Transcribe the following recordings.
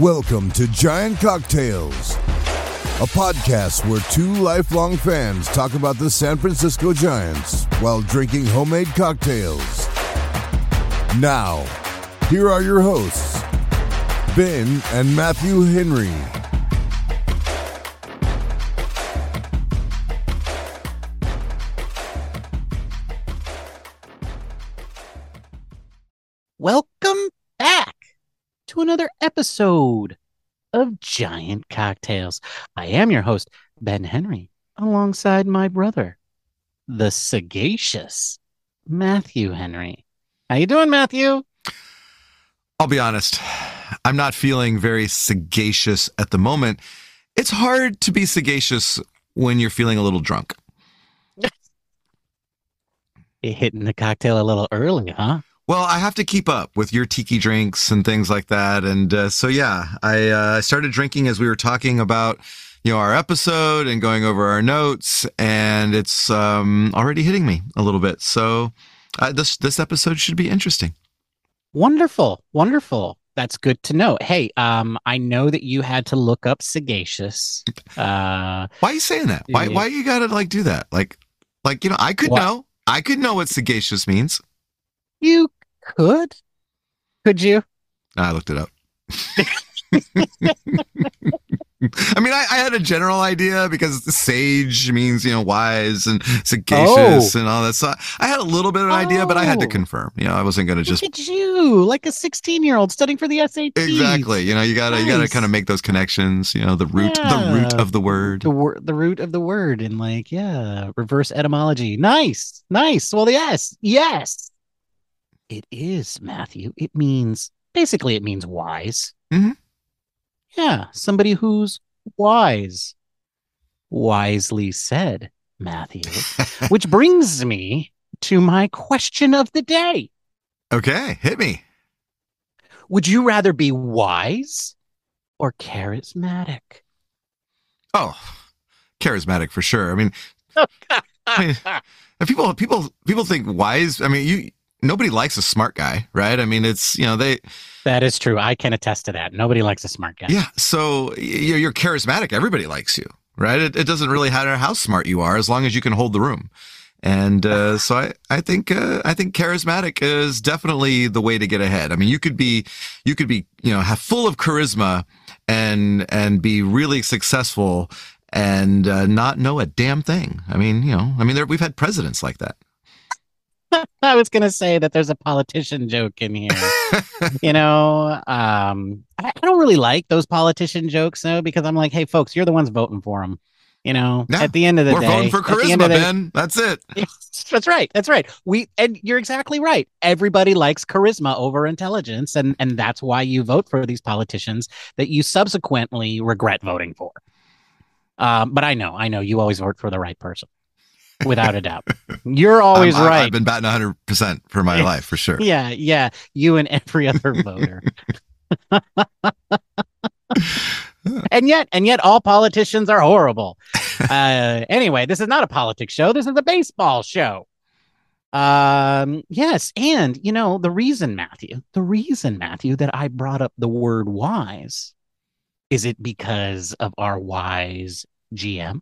Welcome to Giant Cocktails, a podcast where two lifelong fans talk about the San Francisco Giants while drinking homemade cocktails. Now, here are your hosts, Ben and Matthew Henry. To another episode of Giant Cocktails. I am your host, Ben Henry, alongside my brother, the sagacious Matthew Henry. How you doing, Matthew? I'll be honest, I'm not feeling very sagacious at the moment. It's hard to be sagacious when you're feeling a little drunk. You hitting the cocktail a little early, huh? Well, I have to keep up with your tiki drinks and things like that. And uh, so, yeah, I uh, started drinking as we were talking about, you know, our episode and going over our notes, and it's um, already hitting me a little bit. So, uh, this this episode should be interesting. Wonderful, wonderful. That's good to know. Hey, um, I know that you had to look up sagacious. Uh, Why are you saying that? Why why you gotta like do that? Like, like you know, I could What? know. I could know what sagacious means. you could, could you? I looked it up. I mean, I, I had a general idea because sage means, you know, wise and sagacious Oh. and all that. So I had a little bit of an idea, but I had to Oh. confirm. You know, I wasn't going to just Look at you, like a 16 year old studying for the SAT. exactly. You know, you gotta you gotta kind of make those connections. You know, the root the root of the word. The word, the root of the word, and like, yeah, reverse etymology. Nice, nice. Well, yes, yes, it is Matthew. It means basically, it means wise. Mhm. Yeah, somebody who's wise. Wisely said, Matthew. Which brings me to my question of the day. okay, hit me. Would you rather be wise or charismatic? Oh, charismatic for sure. I mean, I mean, people people people think wise. I mean, you nobody likes a smart guy, right? I mean, it's you know they that is true. I can attest to that. Nobody likes a smart guy. yeah. So you're, you're charismatic. Everybody likes you, right? It, it doesn't really matter how smart you are as long as you can hold the room. And uh, so I I think uh, I think charismatic is definitely the way to get ahead. I mean, you could be you could be you know have full of charisma and and be really successful and uh, not know a damn thing. I mean, you know, I mean, there, we've had presidents like that. I was gonna say that there's a politician joke in here. you know, um, I, I don't really like those politician jokes though, because I'm like, hey, folks, you're the ones voting for them. You know, at the end of the We're day, voting for at the end charisma, Ben. That's it. That's right. That's right. We and you're exactly right. Everybody likes charisma over intelligence, and and that's why you vote for these politicians that you subsequently regret voting for. Um, but I know, I know, you always vote for the right person, without a doubt. You're always I'm- right. I've been batting 100 percent for my life for sure. Yeah, yeah. You and every other voter. and yet, and yet, all politicians are horrible. Uh, anyway, this is not a politics show. This is a baseball show. Um, yes, and you know the reason, Matthew, the reason, Matthew, that I brought up the word wise, is it because of our wise GM?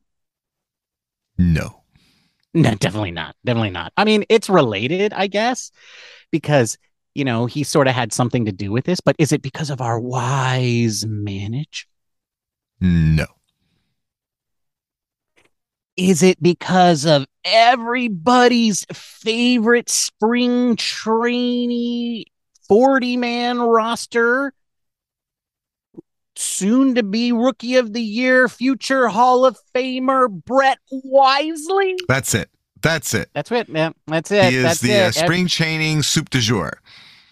No. No, definitely not. Definitely not. I mean, it's related, I guess, because you know he sort of had something to do with this. But is it because of our wise manage? No. Is it because of everybody's favorite spring trainee forty man roster? Soon to be rookie of the year, future Hall of Famer Brett Wisely. That's it. That's it. That's it, man. That's it. he is That's the it. uh, spring chaining soup du jour.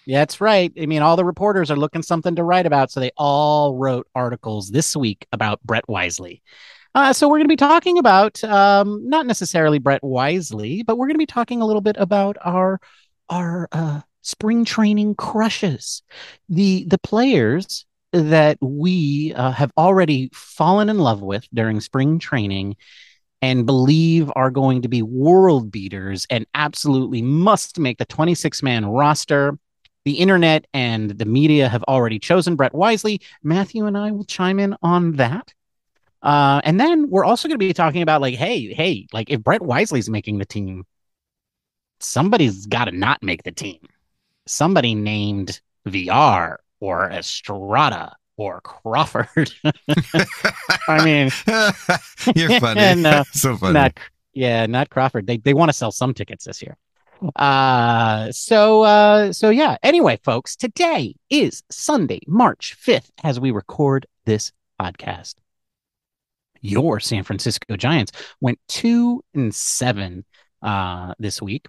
Yeah, that's right. I mean, all the reporters are looking something to write about, so they all wrote articles this week about Brett Wisely. Uh, so we're going to be talking about um, not necessarily Brett Wisely, but we're going to be talking a little bit about our our uh, spring training crushes, the the players that we uh, have already fallen in love with during spring training and believe are going to be world beaters and absolutely must make the 26 man roster the internet and the media have already chosen Brett Wisely. Matthew and I will chime in on that. Uh, and then we're also going to be talking about like, hey, hey, like if Brett Wisely's making the team, somebody's got to not make the team. Somebody named Villar or Estrada or Crawford. I mean, you're funny. no, so funny. not yeah, not Crawford. They they want to sell some tickets this year. Uh so uh so yeah. Anyway, folks, today is Sunday, March 5th as we record this podcast. Your San Francisco Giants went 2 and 7 uh this week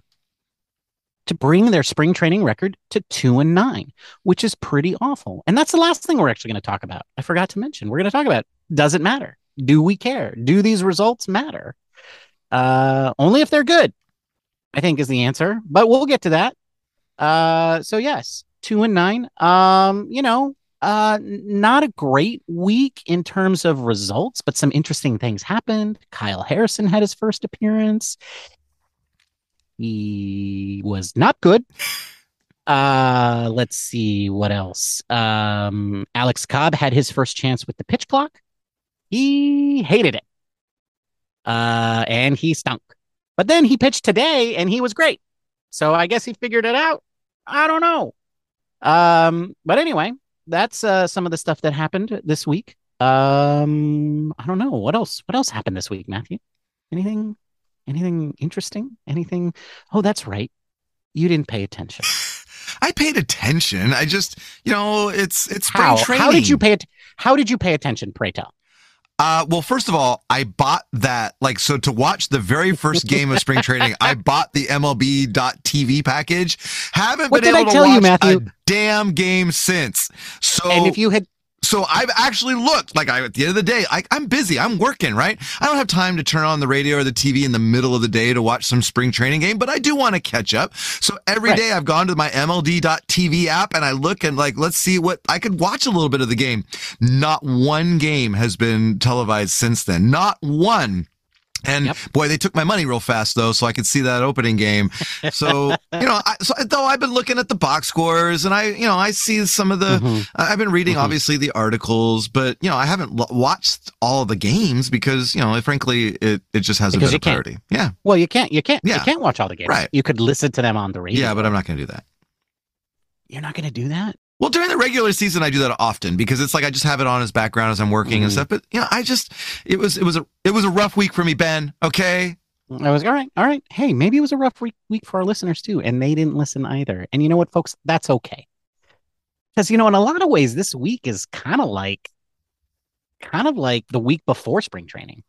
to bring their spring training record to 2 and 9, which is pretty awful. And that's the last thing we're actually going to talk about. I forgot to mention. We're going to talk about does it matter? Do we care? Do these results matter? Uh, only if they're good, I think is the answer. But we'll get to that. Uh, so yes, two and nine. Um, you know, uh, not a great week in terms of results, but some interesting things happened. Kyle Harrison had his first appearance. He was not good. Uh, let's see what else. Um, Alex Cobb had his first chance with the pitch clock. He hated it uh, and he stunk. But then he pitched today and he was great. So I guess he figured it out. I don't know. Um, but anyway, that's uh, some of the stuff that happened this week. Um, I don't know what else. What else happened this week, Matthew? Anything? Anything interesting? Anything? Oh, that's right. You didn't pay attention. I paid attention. I just, you know, it's it's spring how? training. How did you pay it? How did you pay attention? Pray tell. Uh, well, first of all, I bought that. Like, so to watch the very first game of spring training, I bought the MLB.TV package. Haven't What been able I to tell you, watch Matthew? a damn game since. So, and if you had so I've actually looked. Like, I at the end of the day, I, I'm busy. I'm working. Right. I don't have time to turn on the radio or the TV in the middle of the day to watch some spring training game, but I do want to catch up. So every day Right. I've gone to my MLB.TV app and I look and like, let's see what I could watch a little bit of the game. Not one game has been televised since then. Not one. And Yep. boy, they took my money real fast though, so I could see that opening game. So you know, I, so though I've been looking at the box scores, and I, you know, I see some of the. Mhm. I- I've been reading Mhm. obviously the articles, but you know, I haven't lo- watched all the games because you know, frankly, it it just hasn't Because been a can't. priority. Yeah, well, you can't, you can't, yeah. you can't watch all the games. Right. You could listen to them on the radio. yeah, but I'm not going to do that. you're not going to do that. Well, during the regular season, I do that often because it's like I just have it on as background as I'm working and Mhm. stuff. But you know, I just it was it was a it was a rough week for me, Ben. Okay, I was all right. All right. Hey, maybe it was a rough week, week for our listeners too, and they didn't listen either. And you know what, folks? That's okay. Because you know, in a lot of ways, this week is kind of like, kind of like the week before spring training.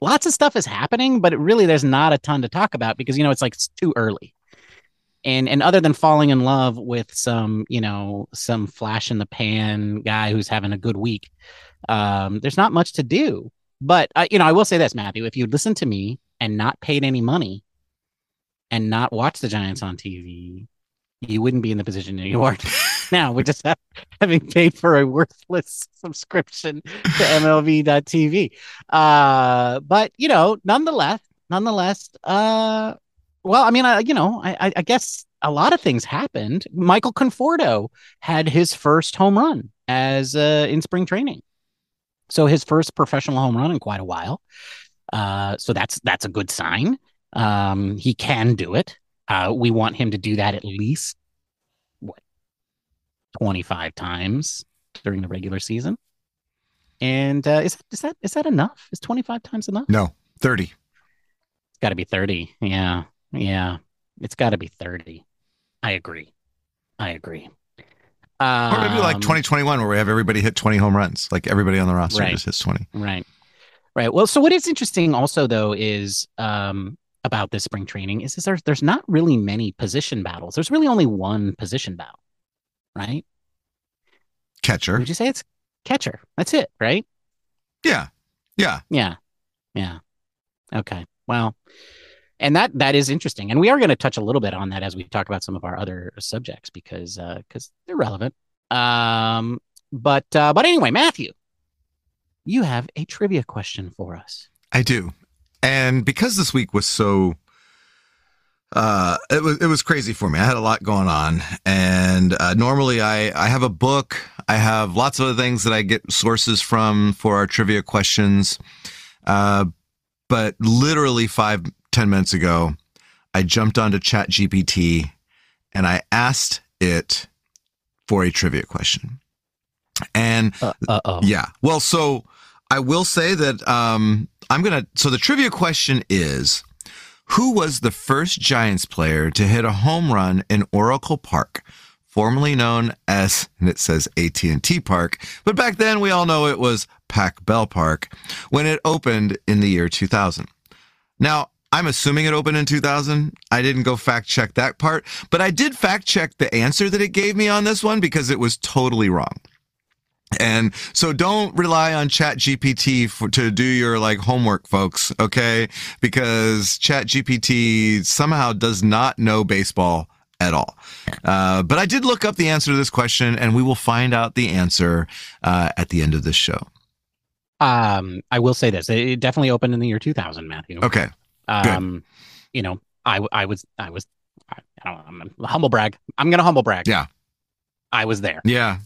Lots of stuff is happening, but it really there's not a ton to talk about because you know it's like it's too early. And and other than falling in love with some you know some flash in the pan guy who's having a good week, um, there's not much to do. But uh, you know, I will say this, Matthew: if you listened to me and not paid any money and not watch the Giants on TV, you wouldn't be in the position you are now. We're just ha- having paid for a worthless subscription to MLB.TV. Uh, but you know, nonetheless, nonetheless, uh, well, I mean, I, you know, I, I, guess a lot of things happened. Michael Conforto had his first home run as uh, in spring training. So his first professional home run in quite a while. Uh, so that's that's a good sign. Um, he can do it. Uh, we want him to do that at least what twenty five times during the regular season. And uh, is is that is that enough? Is twenty five times enough? no thirty. It's got to be thirty. Yeah, yeah. It's got to be thirty. I agree. I agree. Or maybe like Um, 2021 where we have everybody hit 20 home runs. Like everybody on the roster Right. just hits 20. Right. Right. Well, so what is interesting also though is um about this spring training is, is there's there's not really many position battles. There's really only one position battle. Right? Catcher. Would you say it's catcher? That's it, right? Yeah. Yeah. Yeah. Yeah. Okay. Well, and that that is interesting. And we are going to touch a little bit on that as we talk about some of our other subjects because uh because they're relevant. Um but uh but anyway, Matthew, you have a trivia question for us. I do. And because this week was so uh, it was it was crazy for me. I had a lot going on, and uh, normally I I have a book. I have lots of other things that I get sources from for our trivia questions. Uh, but literally five ten minutes ago, I jumped onto ChatGPT and I asked it for a trivia question. And Uh yeah. Well, so I will say that um, I'm going to. So the trivia question is Who was the first Giants player to hit a home run in Oracle Park? Formerly known as, and it says AT&T Park, but back then we all know it was Pac Bell Park when it opened in the year 2000. Now, I'm assuming it opened in 2000. I didn't go fact check that part, but I did fact check the answer that it gave me on this one because it was totally wrong. And so don't rely on chat GPT for, to do your like homework, folks. Okay. Because chat GPT somehow does not know baseball at all. Uh, but I did look up the answer to this question and we will find out the answer, uh, at the end of this show. Um, I will say this: it it definitely opened in the year 2000, Matthew. Okay. Um, you know, I I was I was I, don't know, I'm a humble brag. I'm gonna humble brag. Yeah. I was there. Yeah.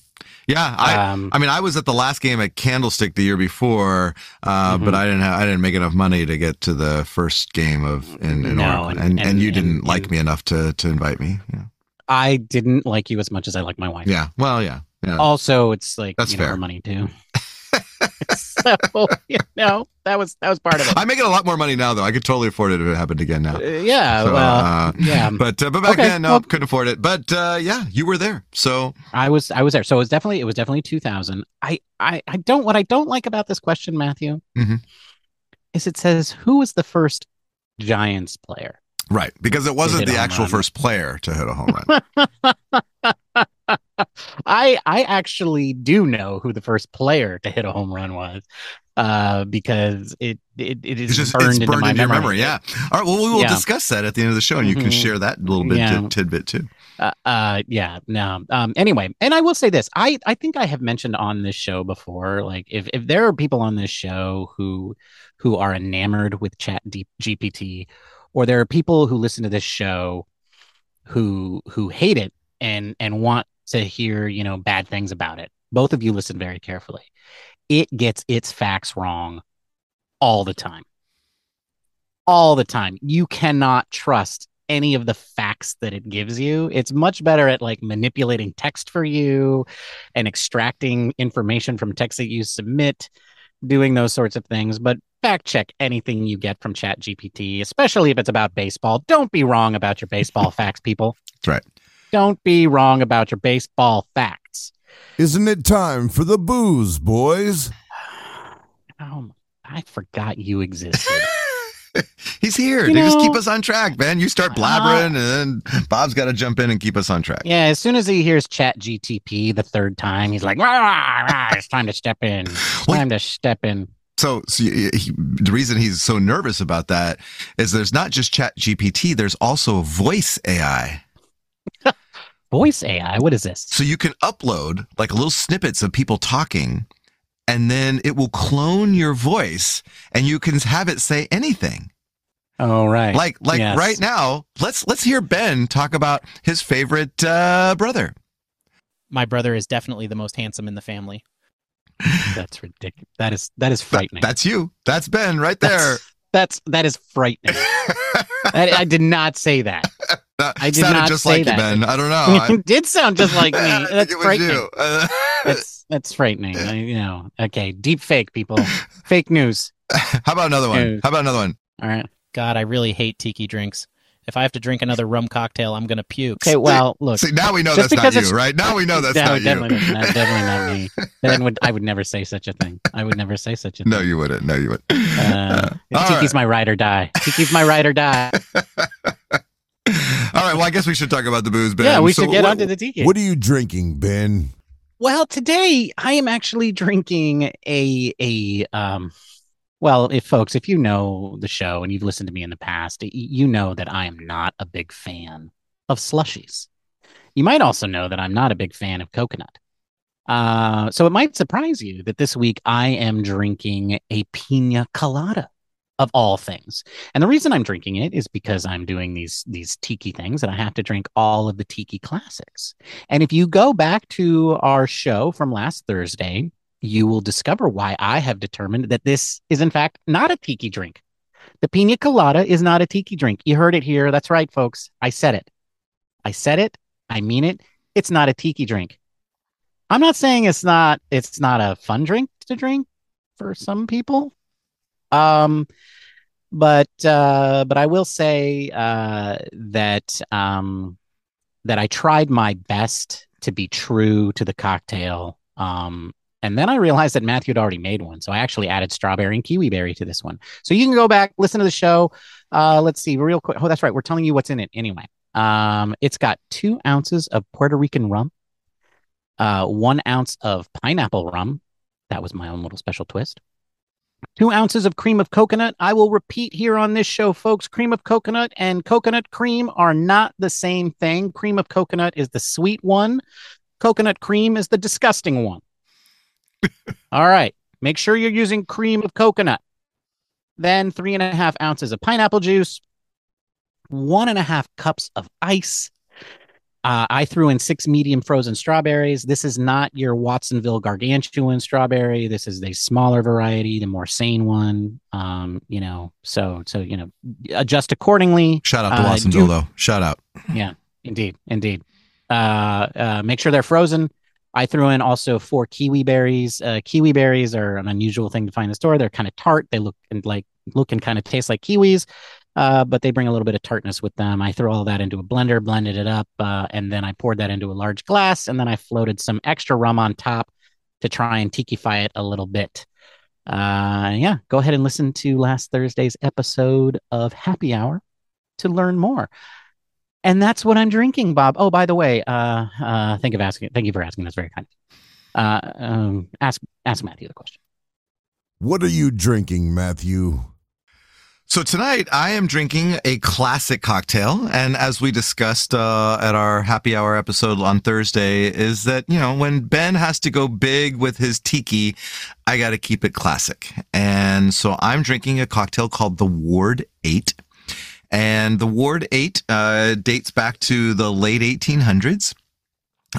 Yeah. I, um, I mean, I was at the last game at Candlestick the year before, uh, Mhm. but I didn't have, I didn't make enough money to get to the first game of in, in No, and- and, and, and- you didn't like me enough to to invite me. Yeah. I didn't like you as much as I like my wife. Yeah. Well, yeah. Yeah. Also, it's like That's you know, fair. money too. So you know that was that was part of it. I'm making a lot more money now, though. I could totally afford it if it happened again now. Uh, yeah, So, well, uh, yeah. But uh, but back Okay, then, no, well- couldn't afford it. But uh, yeah, you were there. So I was I was there. So it was definitely it was definitely 2000. I I I don't what I don't like about this question, Matthew, Mhm. is it says who was the first Giants player. right, because it wasn't the actual run. first player to hit a home run. I I actually do know who the first player to hit a home run was, uh, because it it, it is It's just burned it's into burned my into memory. memory. Yeah. All right. Well, we will Yeah. discuss that at the end of the show, and you can Mhm. share that little bit Yeah. tid- tidbit too. Uh, uh yeah no um anyway and i will say this i i think i have mentioned on this show before like if if there are people on this show who who are enamored with chat D- gpt or there are people who listen to this show who who hate it and and want to hear you know bad things about it both of you listen very carefully it gets its facts wrong all the time all the time you cannot trust any of the facts that it gives you. It's much better at like manipulating text for you and extracting information from text that you submit, doing those sorts of things. But fact check anything you get from Chat GPT, especially if it's about baseball. Don't be wrong about your baseball facts, people. That's right. Don't be wrong about your baseball facts. Isn't it time for the booze, boys? Oh, I forgot you existed. He's here You to just keep us on track, man. You start blabbering, uh, and then Bob's got to jump in and keep us on track. yeah, as soon as he hears Chat GTP the third time, he's like, rah, rah, rah, it's time to step in. It's Well, time to step in. So, so he, he- the reason he's so nervous about that is there's not just Chat GPT, there's also voice AI. Voice AI. What is this? So you can upload like little snippets of people talking, and then it will clone your voice, and you can have it say anything. Oh right. Like like Yes. right now, let's let's hear Ben talk about his favorite uh, brother. My brother is definitely the most handsome in the family. That's ridiculous. That is that is That- frightening. that's you. That's Ben right there. That's that is frightening. I, I did not say that. That I did sounded not just say like that. you, Ben. I don't know. I, it did sound just like me. That's it was frightening. you. Uh, That's that's frightening. I, you know. Okay, deep fake people. Fake news. how about another one? Yeah. How about another one? All right. God, I really hate tiki drinks. If I have to drink another rum cocktail, I'm gonna puke. Okay. Well, look. See, now we know that's not you, right? Now we know that's no, not definitely you. not, definitely not me. Then would I would never say such a thing. I would never say such a thing. No, you wouldn't. No, you wouldn't. Uh, all Tiki's right. my ride or die. Tiki's my ride or die. All right. Well, I guess we should talk about the booze, Ben. yeah, we So should get what- onto the tiki. What are you drinking, Ben? Well, today I am actually drinking a a um well, if folks, if you know the show and you've listened to me in the past, you know that I am not a big fan of slushies. You might also know that I'm not a big fan of coconut. Uh, so it might surprise you that this week I am drinking a pina colada. Of all things. And the reason I'm drinking it is because I'm doing these these tiki things and I have to drink all of the tiki classics. And if you go back to our show from last Thursday, you will discover why I have determined that this is in fact not a tiki drink. The pina colada is not a tiki drink. You heard it here. That's right, folks. I said it. I said it. I mean it. It's not a tiki drink. I'm not saying it's not it's not a fun drink to drink for some people. Um but uh but I will say uh that um that I tried my best to be true to the cocktail. Um and then I realized that Matthew had already made one. So I actually added strawberry and kiwi berry to this one. So you can go back, listen to the show. Uh, let's see, real quick. Oh, that's right. We're telling you what's in it anyway. Um, it's got two ounces of Puerto Rican rum, uh, one ounce of pineapple rum. That was my own little special twist. Two ounces of cream of coconut. I will repeat here on this show, folks cream of coconut and coconut cream are not the same thing. Cream of coconut is the sweet one, coconut cream is the disgusting one. All right. Make sure you're using cream of coconut. Then three and a half ounces of pineapple juice, one and a half cups of ice. Uh, I threw in six medium frozen strawberries. This is not your Watsonville gargantuan strawberry. This is the smaller variety, the more sane one. Um, you know, so so you know, adjust accordingly. Shout out to Uh, Watsonville, do- though. Shout out. Yeah, indeed, indeed. Uh, uh, make sure they're frozen. I threw in also four kiwi berries. Uh, kiwi berries are an unusual thing to find in the store. They're kind of tart. They look and like look and kind of taste like kiwis, uh, but they bring a little bit of tartness with them. I threw all that into a blender, blended it up, uh, and then I poured that into a large glass, and then I floated some extra rum on top to try and tikify it a little bit. Uh, yeah, go ahead and listen to last Thursday's episode of Happy Hour to learn more and that's what I'm drinking, Bob. Oh, by the way, uh, uh, thank you for asking. Thank you for asking. That's very kind. Uh, um, ask ask Matthew the question. What are you drinking, Matthew? So tonight I am drinking a classic cocktail. And as we discussed uh, at our happy hour episode on Thursday, is that, you know, when Ben has to go big with his tiki, I got to keep it classic. And so I'm drinking a cocktail called the Ward 8. And the Ward 8 uh, dates back to the late 1800s.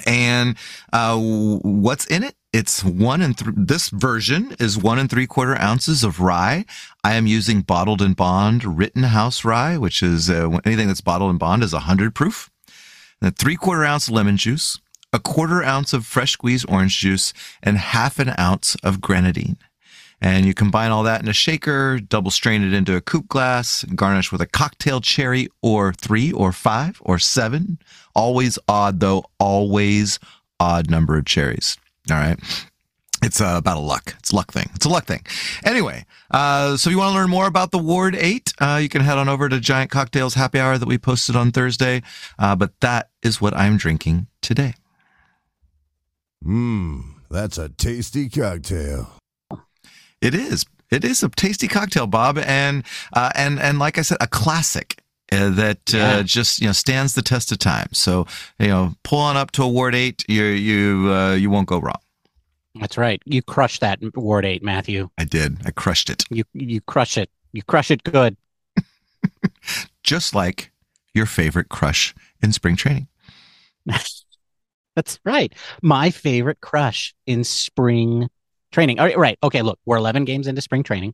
And uh, what's in it? It's one and th- this version is one and three quarter ounces of rye. I am using bottled and bond Rittenhouse rye, which is uh, anything that's bottled and bond is a hundred proof. And three quarter ounce lemon juice, a quarter ounce of fresh squeezed orange juice, and half an ounce of grenadine. And you combine all that in a shaker, double strain it into a coupe glass, garnish with a cocktail cherry or three or five or seven. Always odd though, always odd number of cherries. All right. It's uh, about a luck. It's a luck thing. It's a luck thing. Anyway, uh, so if you want to learn more about the Ward 8, uh, you can head on over to Giant Cocktails Happy Hour that we posted on Thursday. Uh, but that is what I'm drinking today. Mmm, that's a tasty cocktail. It is. It is a tasty cocktail, Bob, and uh, and and like I said, a classic uh, that uh, Yeah. just you know stands the test of time. So you know, pull on up to a Ward Eight, you you uh, you won't go wrong. That's right. You crushed that Ward Eight, Matthew. I did. I crushed it, You you crush it. You crush it good. just like your favorite crush in spring training. That's right. My favorite crush in spring training. All right, right. Okay, look, we're 11 games into spring training.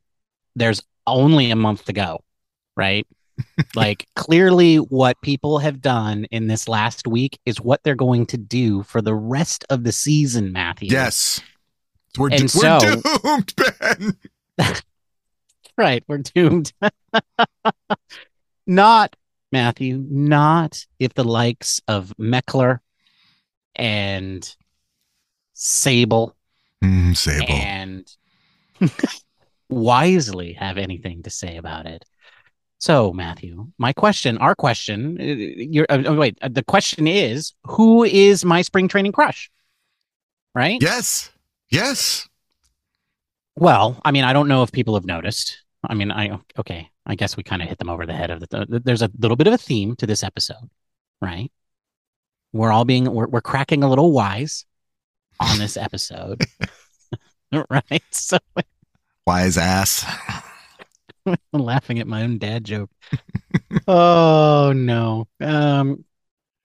There's only a month to go, right? Like clearly what people have done in this last week is what they're going to do for the rest of the season, Matthew. Yes, we're, And we're doomed, Ben. Right, we're doomed. not Matthew, not if the likes of Meckler and Sabol Mm, Sabol. and wisely have anything to say about it. So, Matthew, my question, our question, uh, you're, uh, oh, wait, uh, the question is who is my spring training crush? Right? Yes, yes. Well, I mean, I don't know if people have noticed. I mean, I, okay, I guess we kind of hit them over the head of the, the, there's a little bit of a theme to this episode, right? We're all being, we're, we're cracking a little wise on this episode, right? So, Wise ass. I'm laughing at my own dad joke. oh no. Um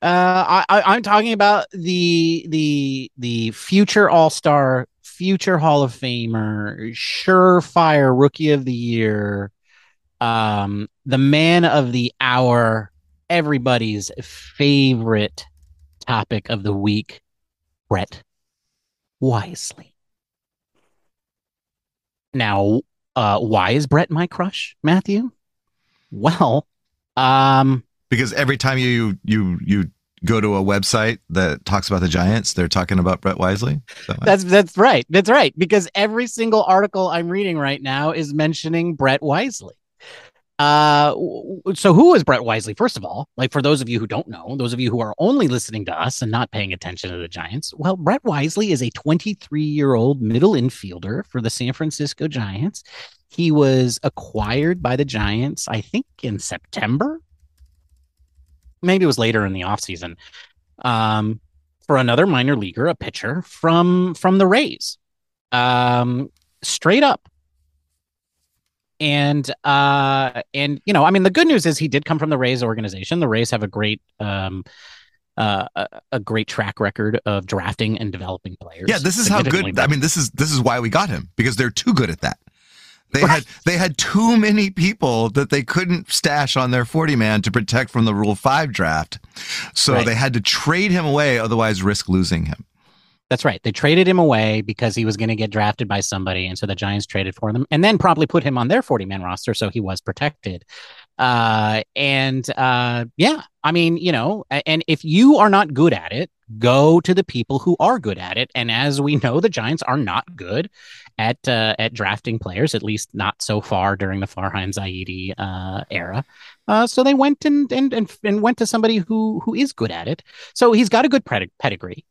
uh I, I am talking about the the the future all-star, future Hall of Famer, surefire rookie of the year, um, the man of the hour, everybody's favorite topic of the week, Brett Wisely. Now, uh, why is Brett my crush, Matthew? Well, um, because every time you you you go to a website that talks about the Giants, they're talking about Brett Wisely. That's that's right. That's right. Because every single article I'm reading right now is mentioning Brett Wisely. Uh, so who is Brett Wisely? First of all, like for those of you who don't know, those of you who are only listening to us and not paying attention to the Giants, well, Brett Wisely is a 23 year old middle infielder for the San Francisco Giants. He was acquired by the Giants, I think, in September. Maybe it was later in the offseason. Um, for another minor leaguer, a pitcher from from the Rays. Um, straight up and uh and you know i mean the good news is he did come from the rays organization the rays have a great um uh, a, a, great track record of drafting and developing players. Yeah, this is how good. I mean, this is this is why we got him because they're too good at that. They right. had they had too many people that they couldn't stash on their forty man to protect from the Rule Five draft, so right. they had to trade him away, otherwise risk losing him. That's right. They traded him away because he was going to get drafted by somebody. And so the Giants traded for them and then probably put him on their 40 man roster. So he was protected. Uh, and uh, yeah, I mean, you know, and if you are not good at it, go to the people who are good at it. And as we know, the Giants are not good at uh, at drafting players, at least not so far during the Farhan Zaidi uh, era. Uh, so they went and, and and and went to somebody who who is good at it. So he's got a good pedigree.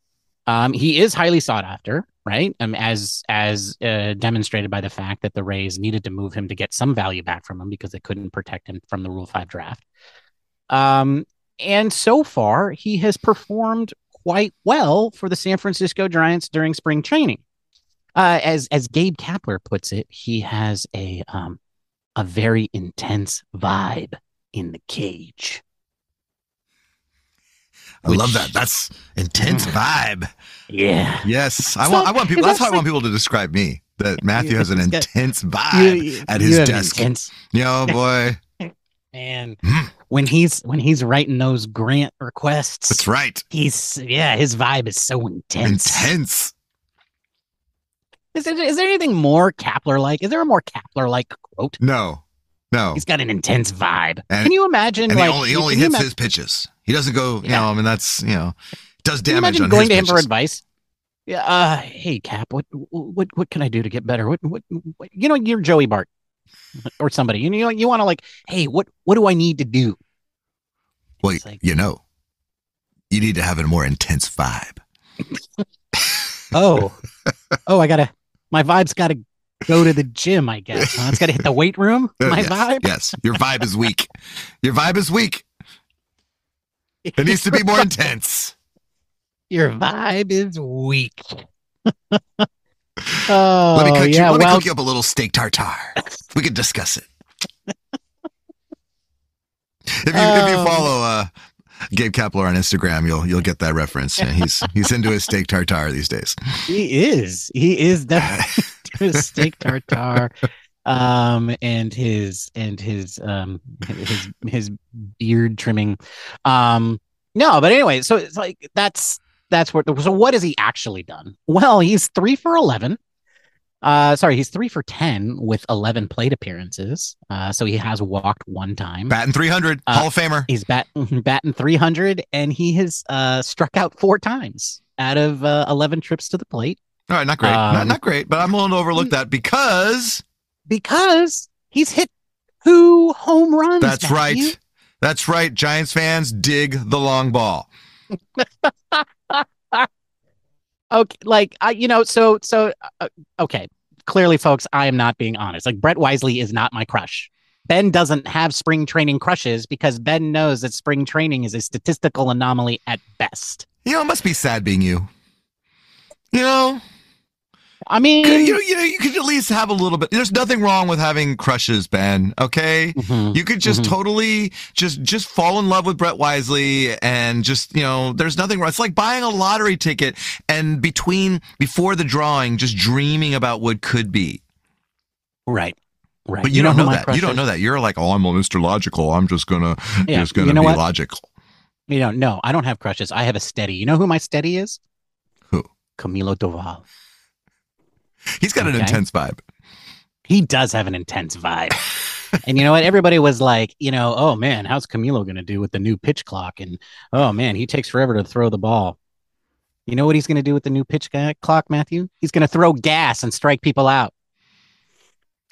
Um, he is highly sought after, right? Um, as as uh, demonstrated by the fact that the Rays needed to move him to get some value back from him because they couldn't protect him from the Rule Five draft. Um, and so far, he has performed quite well for the San Francisco Giants during spring training. Uh, as as Gabe Kapler puts it, he has a um, a very intense vibe in the cage. I Which, love that. That's intense vibe. Yeah. Yes. I want. I want people. That's how I want people to describe me. That Matthew has an intense vibe you, at his desk. Intense. Yo, boy. And mm. when he's when he's writing those grant requests, that's right. He's yeah, his vibe is so intense. Intense. Is there, is there anything more Kapler like? Is there a more Kapler like quote? No, no. He's got an intense vibe. And, Can you imagine? And like, he only, he only hits his pitches. He doesn't go, you yeah. know, I mean, that's, you know, does damage on going to him for advice. Yeah. Uh, hey, Cap, what, what, what can I do to get better? What, what, what you know, you're Joey Bart or somebody, you know, you want to like, hey, what, what do I need to do? Well, like, you know, you need to have a more intense vibe. oh, oh, I gotta, my vibe's gotta go to the gym, I guess. Huh? It's gotta hit the weight room. My yes, vibe. Yes, your vibe is weak. Your vibe is weak. It needs to be more intense. Your vibe is weak. oh, let me cook yeah, you. Let well, me cook you up a little steak tartare. We can discuss it. if you if you oh. follow uh, Gabe Kapler on Instagram, you'll you'll get that reference. Yeah, he's he's into his steak tartare these days. He is. He is definitely steak tartare um, and his and his um, his his beard trimming. Um, no, but anyway, so it's like that's that's what. So what has he actually done? Well, he's three for eleven. Uh, sorry, he's three for ten with eleven plate appearances. Uh, so he has walked one time. Batting three hundred, uh, Hall of Famer. He's bat batting three hundred, and he has uh struck out four times out of uh, eleven trips to the plate. All right, not great, um, not, not great, but I'm willing to overlook that because because he's hit two home runs. That's right. That's right. Giants fans dig the long ball. okay, like I, you know, so so uh, okay. Clearly, folks, I am not being honest. Like Brett Wisely is not my crush. Ben doesn't have spring training crushes because Ben knows that spring training is a statistical anomaly at best. You know, it must be sad being you. You know, I mean, you know, you know, you could at least have a little bit. There's nothing wrong with having crushes, Ben. Okay, mhm. you could just Mhm. totally just just fall in love with Brett Wisely and just you know, there's nothing wrong. It's like buying a lottery ticket and between before the drawing, just dreaming about what could be. right, right. But you, don't who know that. You don't know that. You're like, oh, I'm a Mr. Logical. I'm just gonna Yeah, just gonna you know be what? logical. You know, no, I don't have crushes. I have a steady. You know who my steady is? Who? Camilo Doval. He's got an intense vibe. He does have an intense vibe. and you know what? Everybody was like, you know, oh man, how's Camilo going to do with the new pitch clock? And oh man, he takes forever to throw the ball. You know what he's going to do with the new pitch clock, Matthew? He's going to throw gas and strike people out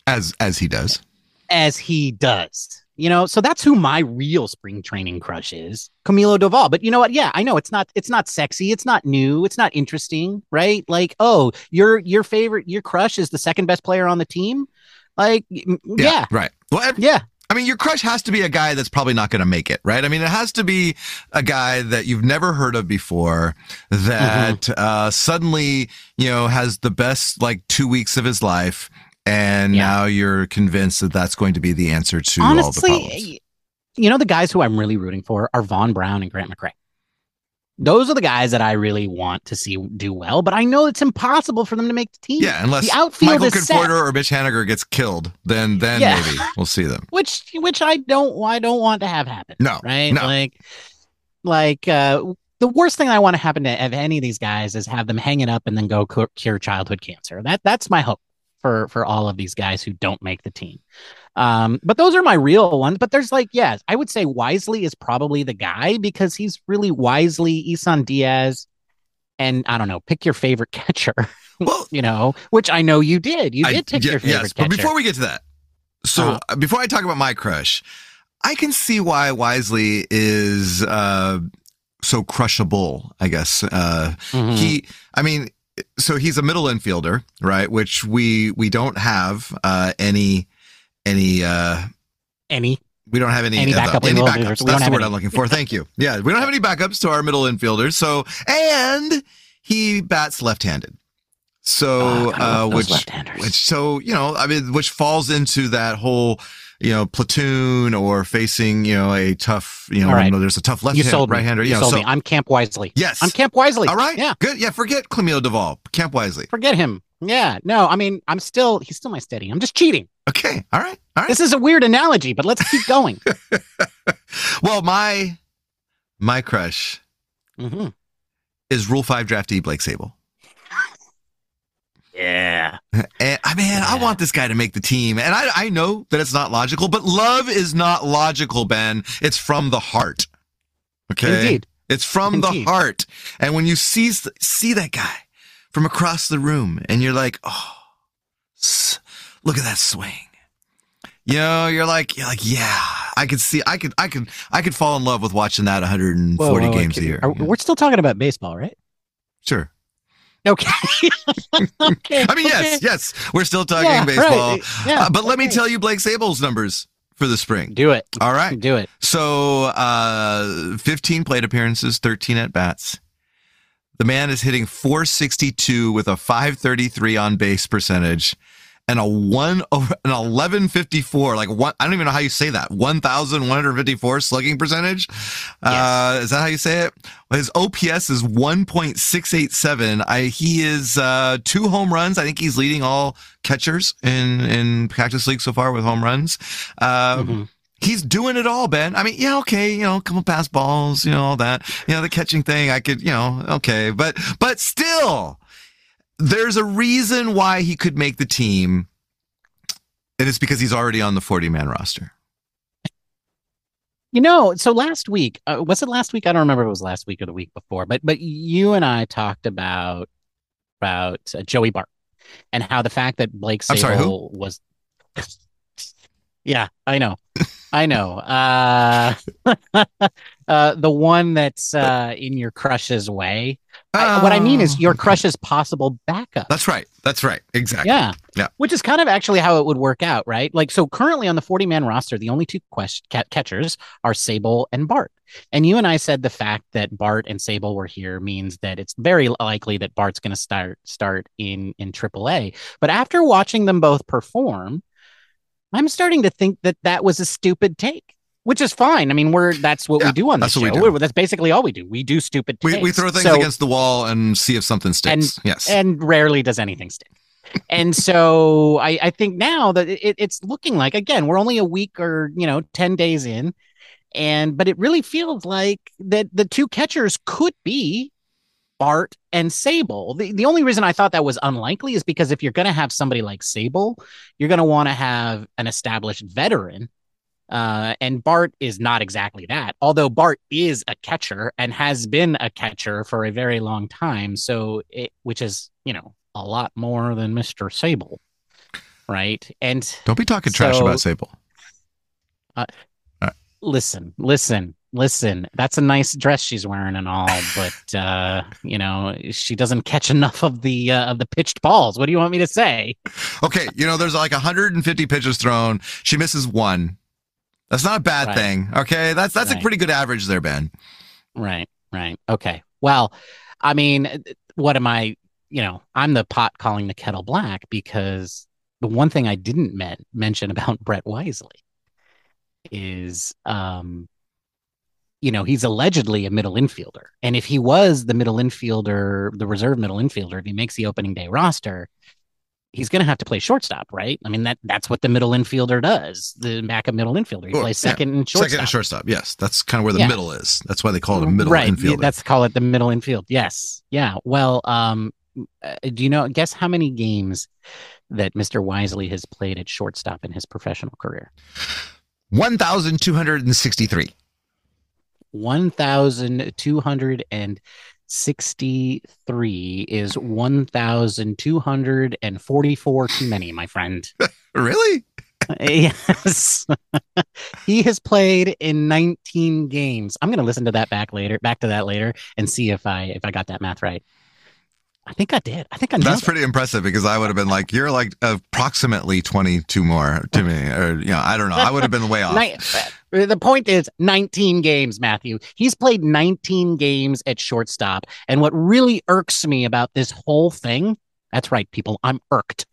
As as he does. as he does. You know, so that's who my real spring training crush is, Camilo Doval. But you know what? Yeah, I know it's not it's not sexy, it's not new, it's not interesting, right? Like, oh, your your favorite your crush is the second best player on the team? Like, mm, yeah, Right. Well, yeah. I mean, your crush has to be a guy that's probably not going to make it, right? I mean, it has to be a guy that you've never heard of before that Mm-hmm. uh, suddenly, you know, has the best like two weeks of his life. And Yeah. now you're convinced that that's going to be the answer to all the problems. honestly, you know, the guys who I'm really rooting for are Vaughn Brown and Grant McCray. Those are the guys that I really want to see do well, but I know it's impossible for them to make the team. Yeah, unless the outfield Michael is set, Conforto or Mitch Haniger gets killed, then then Yeah. maybe we'll see them. which which I don't I don't want to have happen. No, right? no. Like, like uh, the worst thing I want to happen to any of these guys is have them hang it up and then go cure childhood cancer. That that's my hope for for all of these guys who don't make the team. Um, but those are my real ones. But there's like, yes, I would say Wisely is probably the guy because he's really Wisely, Isan Diaz, and I don't know, pick your favorite catcher. Well, you know, which I know you did. You I- did pick ye- your favorite yes, catcher. but before we get to that, so Uh-huh. uh, before I talk about my crush, I can see why Wisely is uh, so crushable. I guess uh, Mhm. he. I mean, so he's a middle infielder, right? Which we we don't have uh, any any. Uh, any we don't have any, Any uh, backup any backups. That's the word any. I'm looking for. Thank you. Yeah, we don't have any backups to our middle infielders. So and he bats left-handed. So Oh, uh, which which so you know I mean which falls into that whole you know platoon or facing you know a tough you know right. there's a tough left you hand sold right hander You you know sold so me. I'm Camp Wisely. yes I'm Camp Wisely. all right Yeah. good yeah forget Camilo Doval Camp Wisely Forget him. Yeah. No, I mean, I'm still, he's still my steady. I'm just cheating. okay all right all right This is a weird analogy, but let's keep going. well my my crush hmm is Rule Five draftee Blake Sabol. Yeah. And I mean, I want this guy to make the team. And I, I know that it's not logical, but love is not logical, Ben. It's from the heart. Okay. Indeed. It's from the heart. And when you see, see that guy from across the room and you're like, oh, look at that swing. You know, you're like, you're like, yeah, I could see, I could, I could, I could fall in love with watching that 140 Whoa, whoa, whoa, games a year. Are- Yeah. We're still talking about baseball, right? Sure. Okay. okay. I mean, yes, okay. yes, we're still talking Yeah, baseball. right. Yeah. Uh, but let me tell you Blake Sabol's numbers for the spring. Do it. All right. Do it. So, uh, 15 plate appearances, 13 at bats. The man is hitting 462 with a 533 on base percentage and a one over an 1154 like one I don't even know how you say that 1154 slugging percentage uh is that how you say it his OPS is 1.687 I he is uh two home runs I think he's leading all catchers in in Cactus League so far with home runs um Mhm. he's doing it all, Ben. I mean, yeah, okay, you know, couple pass balls, you know, all that. You know, the catching thing, I could, you know, okay, but but still, there's a reason why he could make the team, and it's because he's already on the 40 man roster. You know, so last week, uh, was it last week? I don't remember if it was last week or the week before, but but you and I talked about about uh, Joey Bart and how the fact that Blake I'm sorry? Sabol was Yeah, I know. I know. Uh uh the one that's uh in your crush's way. I, what I mean is your um. okay. crush's possible backup. That's right. That's right. Exactly. Yeah. Yeah. Which is kind of actually how it would work out, right? Like, so currently on the 40 man roster, the only two quest- ca- catchers are Sabol and Bart. And you and I said the fact that Bart and Sabol were here means that it's very likely that Bart's going to start start in in AAA. But after watching them both perform, I'm starting to think that that was a stupid take. Which is fine. I mean, we're that's what Yeah, we do on the that's show. what we do. That's basically all we do. We do stupid We, we throw things So- against the wall and see if something sticks. yes. and rarely does anything stick. and so I, I think now that it, it's looking like again we're only a week or you know 10 days in and but it really feels like that the two catchers could be Bart and Sabol. The, the only reason I thought that was unlikely is because if you're going to have somebody like Sabol, you're going to want to have an established veteran. Uh, and Bart is not exactly that, although Bart is a catcher and has been a catcher for a very long time. So, it, which is, you know, a lot more than Mr. Sabol. Right. And Don't be talking trash about Sabol. listen, listen, listen. That's a nice dress she's wearing and all, but uh, you know, she doesn't catch enough of the uh, of the pitched balls. What do you want me to say? Okay, you know, there's like 150 pitches thrown. She misses one. That's not a bad Right. thing. Okay, that's that's a pretty good average there, Ben. Right, right. Okay. Well, I mean, what am I, you know, I'm the pot calling the kettle black because the one thing I didn't men- mention about Brett Wisely is um you know, he's allegedly a middle infielder. And if he was the middle infielder, the reserve middle infielder, if he makes the opening day roster, he's going to have to play shortstop, right? I mean that that's what the middle infielder does. The backup middle infielder, he Well, plays yeah. second and shortstop. Second and shortstop. Yes, that's kind of where the Yeah. middle is. That's why they call it a middle right. infielder. That's call it the middle infield. Yes. Yeah. Well, um, uh, do you know? Guess how many games that Mr. Wisely has played at shortstop in his professional career? 1,263. One thousand two hundred and sixty-three one thousand two hundred and forty-four too many, my friend. Really? yes. he has played in 19 games. I'm going to listen to that back later, back to that later and see if I if I got that math right. I think I did. I think I That's it. pretty impressive because I would have been like, you're like approximately 22 more to me. Or, you know, I don't know. I would have been way off. Uh, the point is 19 games, Matthew. He's played 19 games at shortstop. And what really irks me about this whole thing, that's right, people, I'm irked,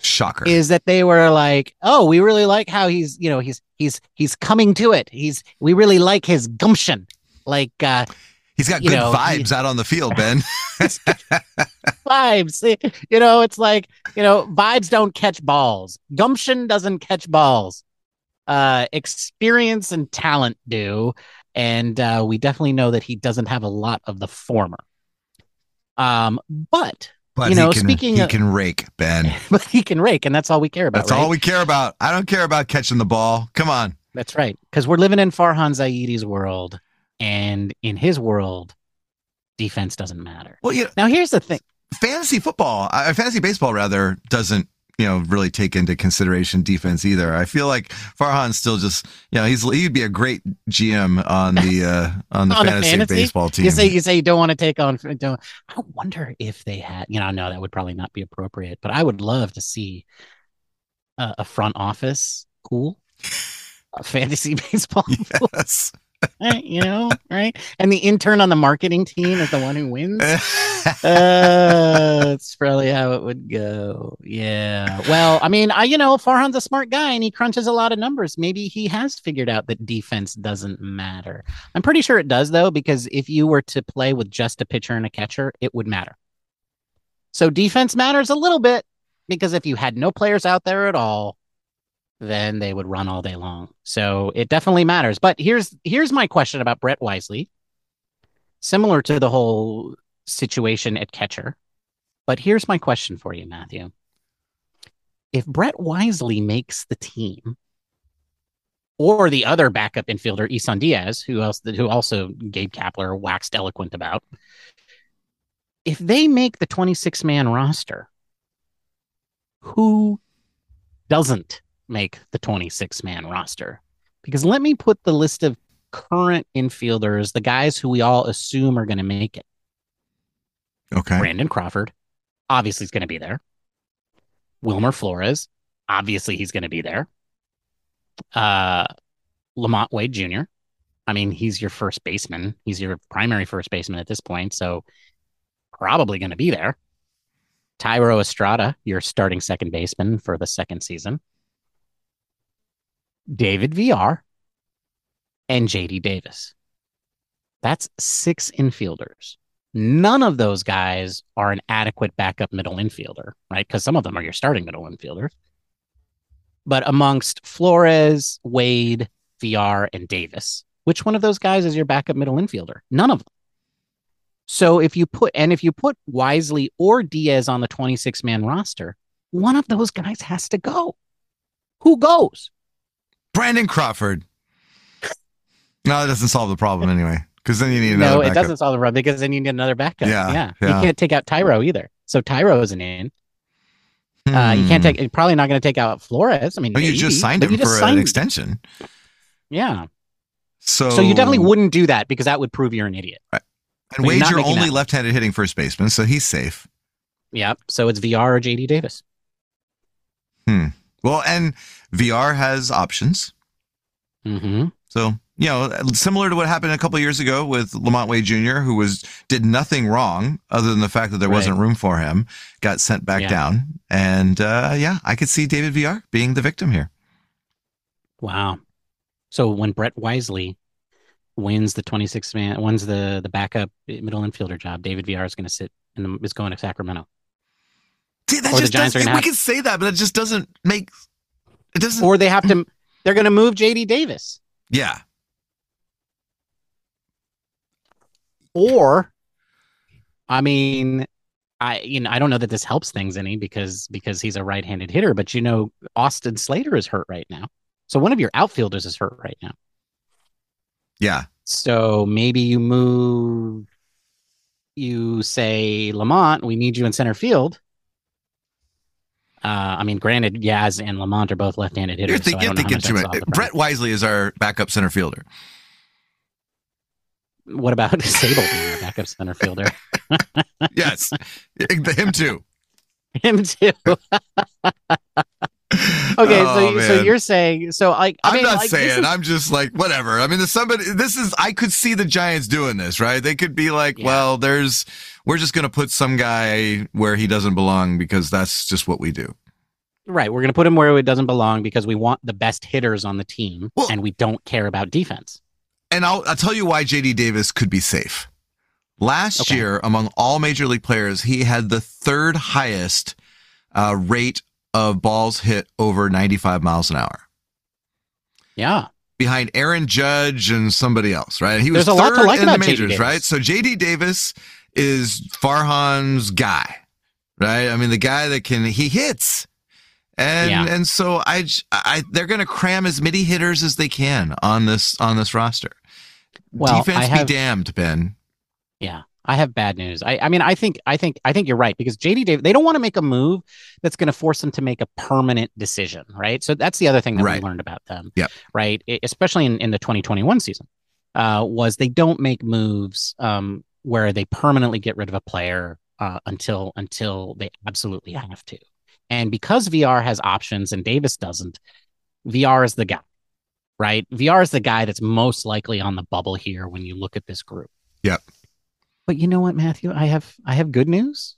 Shocker. is that they were like, oh, we really like how he's, you know, he's he's he's coming to it. He's we really like his gumption. Like uh He's got good know, vibes out on the field, Ben. vibes. You know, it's like, you know, vibes don't catch balls. Gumption doesn't catch balls. Uh experience and talent do. And uh we definitely know that he doesn't have a lot of the former. Um, but But You know, he can, speaking he of- can rake, Ben. but he can rake, and that's all we care about. That's right? all we care about. I don't care about catching the ball. Come on. That's right. Because we're living in Farhan Zaidi's world, and in his world, defense doesn't matter. Well, you know, Now, here's the thing. fantasy football, uh, fantasy baseball rather, doesn't you know really take into consideration defense either. I feel like Farhan's still just you know he's he'd be a great GM on the uh on the On the fantasy, fantasy? baseball team. You say you say you don't want to take on. Don't. I wonder if they had. You know, no, that would probably not be appropriate. But I would love to see a, a front office cool, a fantasy baseball. yes. You know, right? And the intern on the marketing team is the one who wins. uh, that's probably how it would go. Yeah. Well, I mean, I you know, Farhan's a smart guy and he crunches a lot of numbers. Maybe he has figured out that defense doesn't matter. I'm pretty sure it does though, because if you were to play with just a pitcher and a catcher, it would matter. So defense matters a little bit because if you had no players out there at all, then they would run all day long. So it definitely matters. But here's here's my question about Brett Wisely. Similar to the whole situation at catcher. But here's my question for you, Matthew. If Brett Wisely makes the team, or the other backup infielder, Isan Diaz, who else who also Gabe Kapler waxed eloquent about, if they make the 26 man roster, who doesn't make the 26 man roster? Because let me put the list of current infielders, the guys who we all assume are going to make it. Okay. Brandon Crawford, obviously, is going to be there. Wilmer Flores, obviously, he's going to be there. Uh, LaMonte Wade Jr. I mean, he's your first baseman. He's your primary first baseman at this point, so probably going to be there. Thairo Estrada, your starting second baseman for the second season. David Villar and JD Davis. That's six infielders. None of those guys are an adequate backup middle infielder, right? Because some of them are your starting middle infielders. But amongst Flores, Wade, Villar, and Davis, which one of those guys is your backup middle infielder? None of them. So if you put and if you put Wisely or Diaz on the 26 man roster, one of those guys has to go. Who goes? Brandon Crawford. No, that doesn't solve the problem anyway. Because then you need another. No, it backup. doesn't solve the problem because then you need another backup. Yeah, yeah. yeah. You can't take out Thairo either. So Thairo isn't in. Uh, you can't Hmm. take. You're probably not going to take out Flores. I mean, But you maybe, just signed him for an signed- extension. Yeah. So, So you definitely wouldn't do that because that would prove you're an idiot. And you're Wade's your only that. left-handed hitting first baseman, so he's safe. Yeah. So it's Villar or JD Davis. Well, and Villar has options. Mm-hmm. So, you know, similar to what happened a couple years ago with LaMonte Wade Jr., who was did nothing wrong other than the fact that there Right. wasn't room for him, got sent back Yeah. down. And uh, yeah, I could see David Villar being the victim here. Wow. So when Brett Wisely wins the 26 man, wins the the backup middle infielder job, David Villar is going to sit and is going to Sacramento. See, that Or the just Giants are gonna we have- could say that, but it just doesn't make it doesn't. Or they have to. They're going to move JD Davis. yeah, or i mean i you know i don't know that this helps things any because because he's a right-handed hitter but you know austin slater is hurt right now so one of your outfielders is hurt right now yeah. so maybe you move you say lamont we need you in center field uh, I mean, granted, Yaz and LaMonte are both left-handed hitters. You're, so you're don't know how thinking too much. Brett Wisely is our backup center fielder. What about Sabol being the backup center fielder? Yes, him too. Him too. Okay, Oh, so so you're saying so like I I'm mean, not like, saying. is- I'm just like whatever. I mean, somebody. This is. I could see the Giants doing this, right? They could be like, Yeah. well, there's. We're just gonna put some guy where he doesn't belong because that's just what we do. right. We're gonna put him where it doesn't belong because we want the best hitters on the team, Well- and we don't care about defense. And I'll I'll tell you why JD Davis could be safe. Last Okay. year, among all major league players, he had the third highest uh, rate of balls hit over 95 miles an hour. Yeah, behind Aaron Judge and somebody else, right? He was There's a lot to third like in the majors, right? So JD Davis is Farhan's guy, right? I mean, the guy that can he hits. And Yeah. and so I, I they're going to cram as many hitters as they can on this on this roster. Well, Defense have- be damned, Ben. yeah. I have bad news. I, I mean, I think, I think, I think you're right because JD Davis, they don't want to make a move that's going to force them to make a permanent decision, right? So that's the other thing that Right. we learned about them, Yep. right? E- Especially in, in the 2021 season, uh, was they don't make moves um, where they permanently get rid of a player uh, until until they absolutely have to. And because Villar has options and Davis doesn't, Villar is the guy, right? Villar is the guy that's most likely on the bubble here when you look at this group. Yep. But you know what, Matthew? I have I have good news.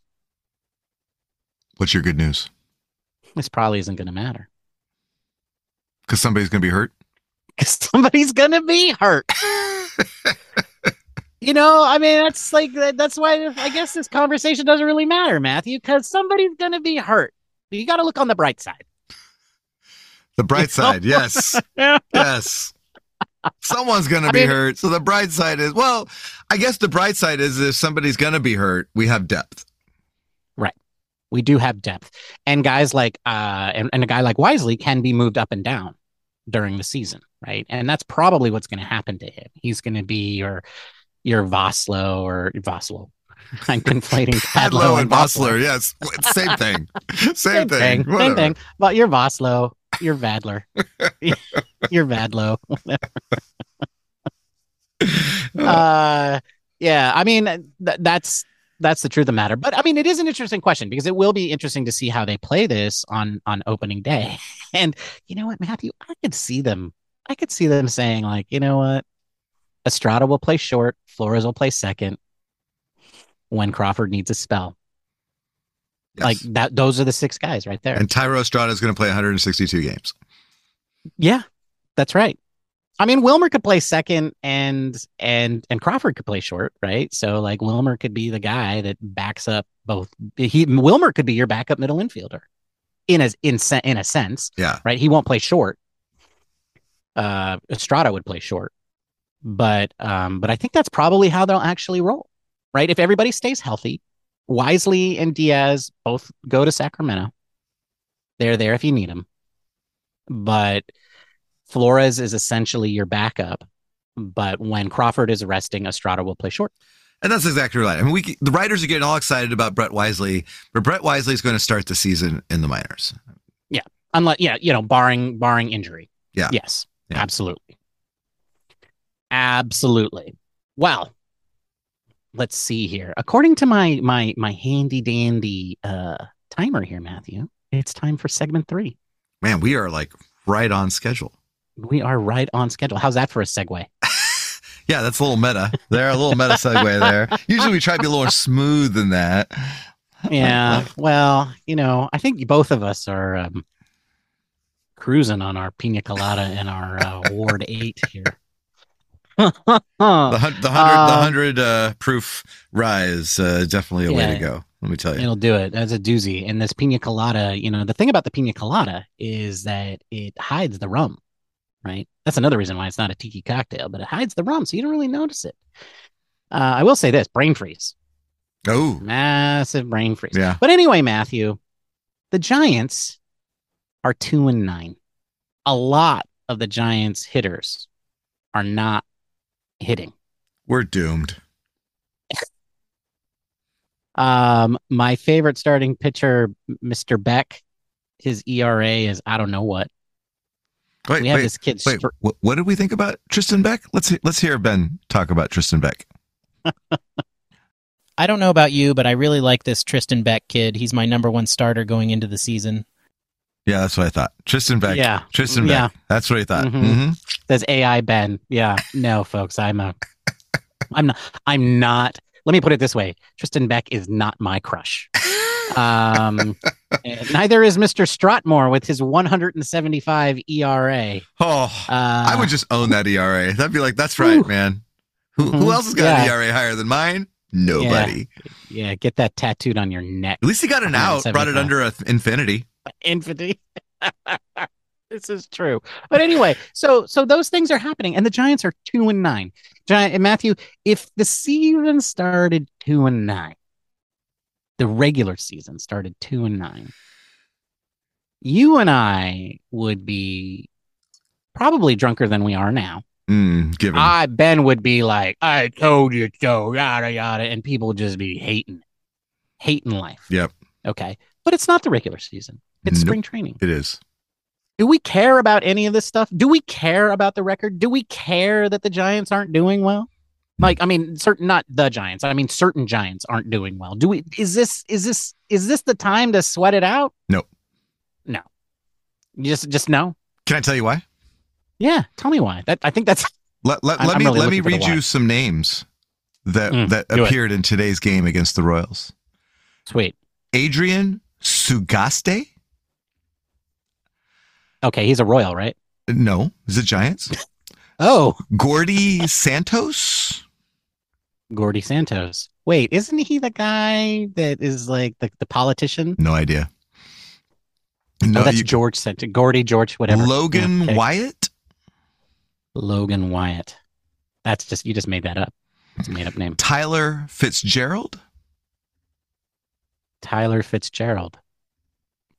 What's your good news? This probably isn't going to matter Because somebody's going to be hurt. because somebody's going to be hurt. you know, I mean, that's like that's why I guess this conversation doesn't really matter, Matthew, because somebody's going to be hurt. You got to look on the bright side. The bright side, yes, yes. Someone's going to I be mean- hurt. So the bright side is, well, I guess the bright side is if somebody's going to be hurt, we have depth. Right. We do have depth, and guys like uh, and, and a guy like Wisely can be moved up and down during the season, right? And that's probably what's going to happen to him. He's going to be your your Voslo or Voslo. I'm conflating Padlo and Bossler, yes, same thing, same, thing, Same thing. But you're Voslo. You're Vadler. you're Vadlo. uh, yeah. I mean, th- that's that's the truth of the matter. But I mean, it is an interesting question because it will be interesting to see how they play this on on opening day. And you know what, Matthew, I could see them. I could see them saying like, you know what, Estrada will play short, Flores will play second. When Crawford needs a spell, Yes. like that, those are the six guys right there. and Thairo Estrada is going to play 162 games. Yeah, that's right. I mean, Wilmer could play second, and and and Crawford could play short, right? So like Wilmer could be the guy that backs up both. He Wilmer could be your backup middle infielder, in a in in a sense, Yeah. right? He won't play short. Uh, Estrada would play short, but um, but I think that's probably how they'll actually roll, right? If everybody stays healthy, Wisely and Diaz both go to Sacramento. They're there if you need them, but Flores is essentially your backup. But when Crawford is resting, Estrada will play short. And that's exactly right. I mean, we the writers are getting all excited about Brett Wisely, but Brett Wisely is going to start the season in the minors. Yeah, unless, yeah, you know, barring barring injury. Yeah. Yes. Yeah. Absolutely. Absolutely. Well, let's see here. According to my my my handy dandy uh timer here, Matthew, it's time for segment three. Man, we are like right on schedule. We are right on schedule. How's that for a segue? Yeah, that's a little meta. There, a little meta segue there. Usually we try to be a little more smooth than that. Yeah. Well, you know, I think both of us are um, cruising on our pina colada and our uh, Ward Eight here. The, the hundred, the Um, hundred uh, proof rye is uh, definitely a way to go. Let me tell you. It'll do it. That's a doozy. And this pina colada, you know, the thing about the pina colada is that it hides the rum, right? That's another reason why it's not a tiki cocktail, but it hides the rum, so you don't really notice it. Uh, I will say this: brain freeze, Oh, massive brain freeze. yeah. But anyway, Matthew, the Giants are two and nine. A lot of the Giants hitters are not hitting. We're doomed. Um, my favorite starting pitcher, Mr. Beck, his ERA is I don't know what. Wait, we have wait, this kid. wait. str- What, what did we think about Tristan Beck? Let's let's hear Ben talk about Tristan Beck. I don't know about you, but I really like this Tristan Beck kid. He's my number one starter going into the season. Yeah, that's what I thought. Tristan Beck. Yeah, Tristan yeah. Beck. That's what I thought. Mhm. hmm Says AI Ben. Yeah, no, folks, I'm a, I'm not, I'm not. Let me put it this way: Tristan Beck is not my crush. Um, neither is Mr. Strotmore with his 175 ERA. Oh, Uh, I would just own that ERA. That'd be like, that's right, Whew. man. Who, who Mhm. else has got an Yeah. ERA higher than mine? Nobody. yeah, get that tattooed on your neck. At least he got an out, brought it under a th- infinity. infinity. this is true. But anyway, so so those things are happening, and the Giants are two and nine. Giant and Matthew, if the season started two and nine, the regular season started two and nine, you and I would be probably drunker than we are now. Mm, given. I Ben would be like, I told you so, yada yada, and people would just be hating, hating life. Yep. Okay. But it's not the regular season. It's Nope. spring training. it is. Do we care about any of this stuff? Do we care about the record? Do we care that the Giants aren't doing well? Like, I mean, certain not the Giants. I mean, certain Giants aren't doing well. Do we? Is this is this is this the time to sweat it out? No. No. You just just no. Can I tell you why? Yeah. Tell me why. That I think that's Let, let, I'm- let me really let me looking for the read you some names that Mm, that do it. appeared in today's game against the Royals. sweet. Adrian Sugastey? Okay, he's a Royal, right? No, is it Giants? Oh, Gordy Santos? Gordy Santos. Wait, isn't he the guy that is like the, the politician? No idea. No, No, that's you, George Santos. Gordy George, whatever. Logan Yeah, okay. Wyatt? Logan Wyatt. That's just you just made that up. It's a made up name. Tyler Fitzgerald? Tyler Fitzgerald.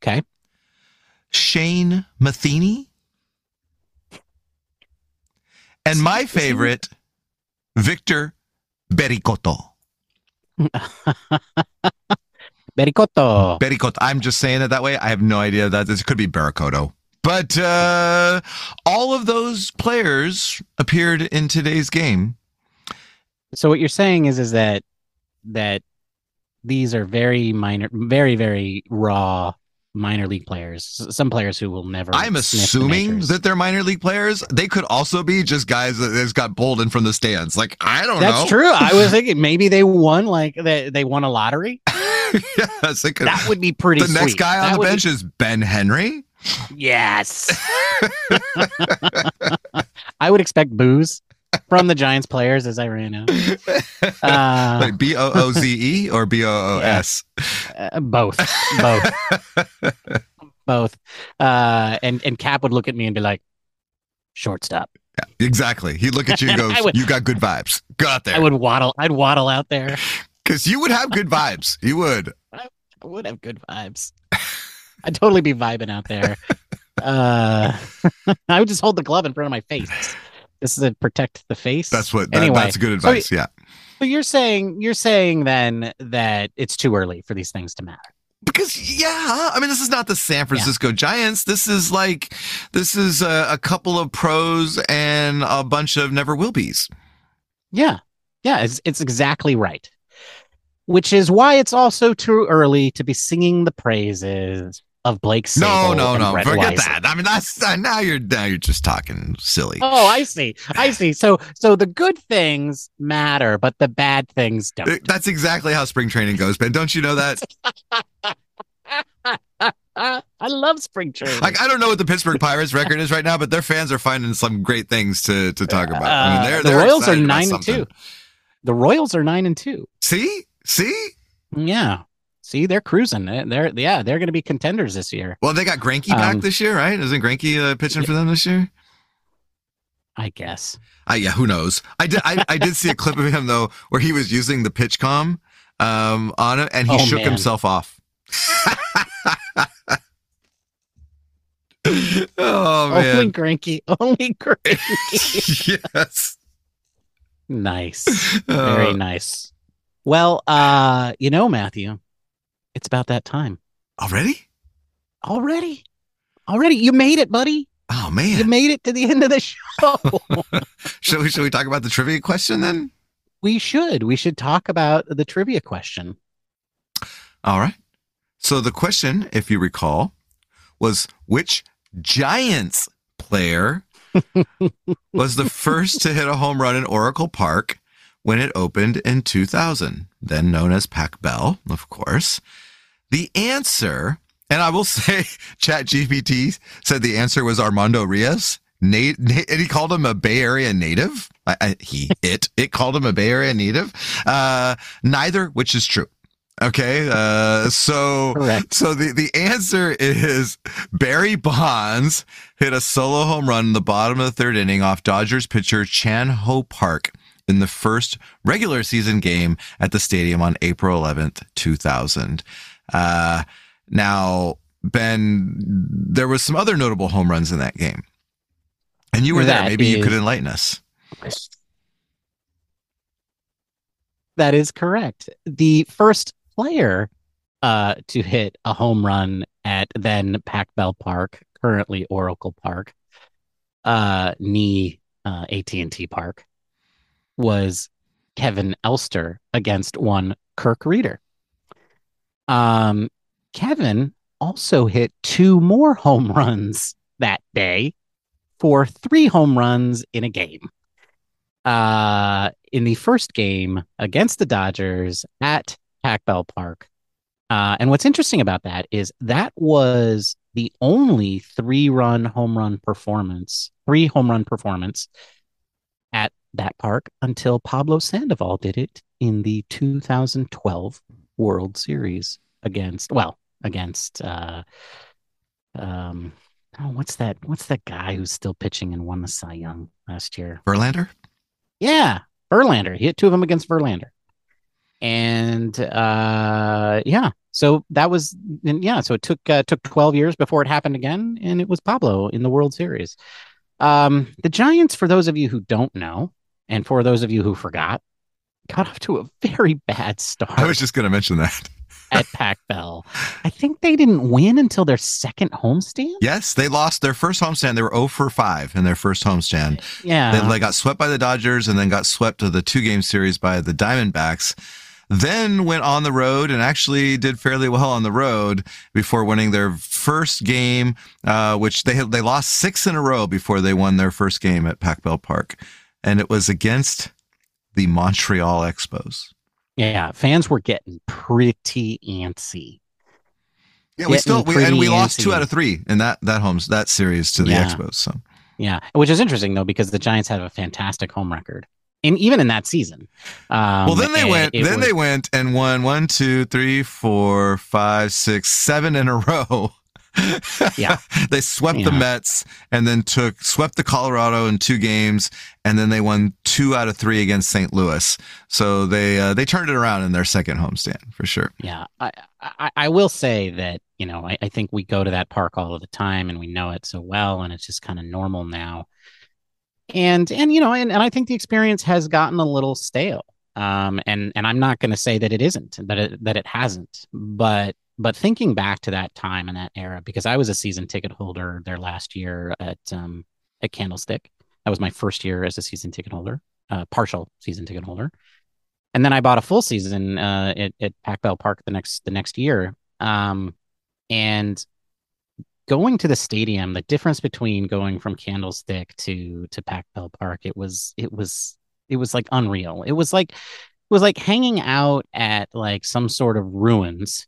Okay. Shane Matheny? And my favorite, Victor Bericoto. Bericoto. Bericoto. I'm just saying it that way. I have no idea that this could be Barracoto. But uh, all of those players appeared in today's game. So what you're saying is is that that these are very minor, very very raw minor league players. Some players who will never. I'm sniff the assuming that they're minor league players. They could also be just guys that just got bowled in from the stands. Like I don't That's know. That's true. I was thinking maybe they won like they, they won a lottery. yes. That would be pretty. the next guy on That the would be- bench is Ben Henry. Yes. I would expect booze from the Giants players as I ran out. Uh, B O O Z E or B O O S. uh, both, both, both. Uh, and and Cap would look at me and be like, "Shortstop." Yeah, Exactly. He'd look at you and would- "You got good vibes. Go out there." I would waddle. I'd waddle out there. Because you would have good vibes. You would. I would have good vibes. I'd totally be vibing out there. Uh, I would just hold the glove in front of my face. This is to protect the face. That's what. That, Anyway, that's good so advice. yeah. So you're saying you're saying then that it's too early for these things to matter. Because yeah, I mean, this is not the San Francisco Giants. This is like, this is a, a couple of pros and a bunch of never will be's. Yeah. Yeah, it's it's exactly right. Which is why it's also too early to be singing the praises of Blake No, Sabol no, and no. Brett Forget Wisely. that. I mean, that's uh, now you're now you're just talking silly. Oh, I see. I see. So so the good things matter, but the bad things Uh, don't. That's exactly how spring training goes, Ben. Don't you know that? Uh, I love spring training. Like, I don't know what the Pittsburgh Pirates record is right now, but their fans are finding some great things to to talk about. I mean, Uh, they're, the they're Royals are excited nine and two. The Royals are nine and two. See, see. Yeah. See, they're cruising. They're, yeah, they're going to be contenders this year. Well, they got Greinke back Um, this year, right? Isn't Greinke uh, pitching for them this year? I guess. Uh, yeah, who knows? I did. I, I did see a clip of him though, where he was using the PitchCom um, on it, and he Oh, shook man. himself off. oh man! Only! Greinke. Only Greinke. yes. nice. Very Uh, nice. Well, uh, you know, Matthew, it's about that time already? already. Already, you made it, buddy. Oh man. You made it to the end of the show. Should we should we talk about the trivia question then? we should. We should talk about the trivia question. All right. So the question, if you recall, was which Giants player was the first to hit a home run in Oracle Park when it opened in 2000, then known as Pac Bell, of course. The answer, and I will say, ChatGPT said the answer was Armando Rios. Nate, Nate, and he called him a Bay Area native. I, I, he, it, it called him a Bay Area native. Uh, neither, which is true. Okay. Uh, so, Correct. so the, the answer is Barry Bonds hit a solo home run in the bottom of the third inning off Dodgers pitcher Chan Ho Park in the first regular season game at the stadium on April 11th, 2000. Uh, now, Ben, there was some other notable home runs in that game. And you were there. That Maybe you could enlighten us. That is correct. The first player uh, to hit a home run at then Pac Bell Park, currently Oracle Park, uh, knee uh, AT&T Park, was Kevin Elster against one Kirk Rueter. Um, Kevin also hit two more home runs that day for three home runs in a game uh, in the first game against the Dodgers at Pac Bell Park. Uh, and what's interesting about that is that was the only three run home run performance, three home run performance at that park until Pablo Sandoval did it in the 2012 World Series against, well, against, uh, um, oh, what's that? What's that guy who's still pitching and won the Cy Young last year? Verlander? Yeah, Verlander. He hit two of them against Verlander. And uh yeah, so that was and yeah, so it took uh, took 12 years before it happened again and it was Pablo in the World Series. Um the Giants for those of you who don't know and for those of you who forgot got off to a very bad start I was just going to mention that. at Pac Bell. I think they didn't win until their second homestand. Yes, they lost their first homestand. They were 0 for 5 in their first homestand. Yeah. They, they got swept by the Dodgers and then got swept to the two game series by the Diamondbacks. then went on the road and actually did fairly well on the road before winning their first game, uh, which they had, they lost six in a row before they won their first game at Pac Bell Park, and it was against the Montreal Expos. Yeah, fans were getting pretty antsy. Yeah, we still we, and we lost antsy. two out of three in that that homes that series to the Yeah. Expos. So Yeah, which is interesting though because the Giants have a fantastic home record, and even in that season. Um, well, then they it- went. it then was- they went and won one, two, three, four, five, six, seven in a row. Yeah. they swept the Mets and then took swept the Colorado in two games, and then they won two out of three against St. Louis. So they uh, they turned it around in their second homestand for sure. Yeah, I, I I will say that you know I, I think we go to that park all of the time and we know it so well and it's just kind of normal now. And and you know and, and I think the experience has gotten a little stale. Um and and I'm not going to say that it isn't that it that it hasn't, but but thinking back to that time and that era because I was a season ticket holder there last year at um at Candlestick. That was my first year as a season ticket holder, uh, partial season ticket holder and then I bought a full season uh, at, at Pac Bell Park the next the next year. Um, and going to the stadium, the difference between going from Candlestick to to Pac Bell Park, it was it was it was like unreal. It was like it was like hanging out at like some sort of ruins,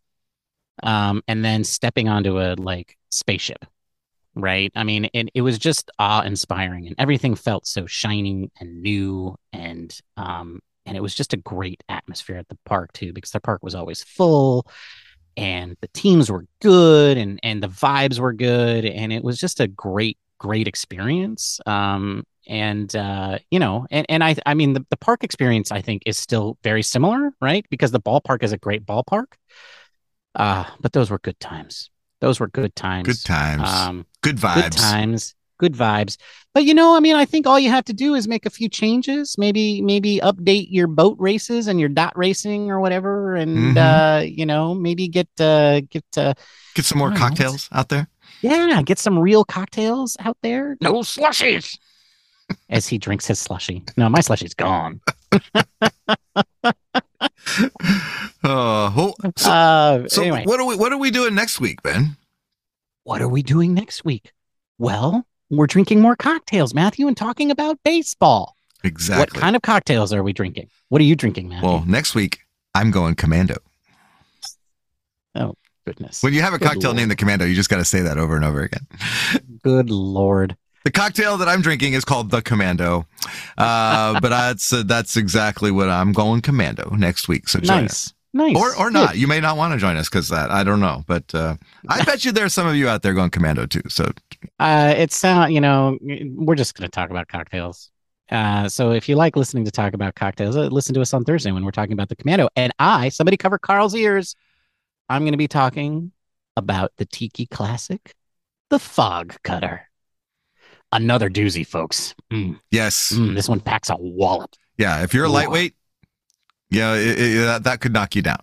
um, and then stepping onto a like spaceship. Right. I mean, it, it was just awe inspiring and everything felt so shiny and new and um and it was just a great atmosphere at the park too because the park was always full and the teams were good and and the vibes were good and it was just a great great experience um and uh you know and and i i mean the, the park experience i think is still very similar right because the ballpark is a great ballpark uh but those were good times. Those were good times. Good times, um good vibes. good times. Good vibes. But you know i mean i think all you have to do is make a few changes. Maybe maybe update your boat races and your dot racing or whatever and Mhm. uh you know maybe get uh get uh Get some more I don't know. cocktails out there. yeah get some real cocktails out there. No slushies. As he drinks his slushy no my slushy's gone Oh, well, so, uh so anyway what are we what are we doing next week, Ben? what are we doing next week well we're drinking more cocktails matthew and talking about baseball Exactly. what kind of cocktails are we drinking what are you drinking matthew well, next week I'm going commando. Oh goodness When you have a Good cocktail Lord. named the commando, you just got to say that over and over again. Good lord. The cocktail that I'm drinking is called the Commando, uh, but that's uh, that's exactly what I'm going Commando next week. So join us, Nice. Nice. or or Good. not. You may not want to join us because that I don't know, but uh, I bet you there's some of you out there going Commando too. So Uh, it's uh, you know, we're just going to talk about cocktails. Uh, so if you like listening to talk about cocktails, uh, listen to us on Thursday when we're talking about the Commando. And I, somebody cover Carl's ears. I'm going to be talking about the Tiki Classic, the Fog Cutter. Another doozy, folks. Mm, yes, mm, this one packs a wallop. yeah. If you're a lightweight, yeah, it, it, that, that could knock you down.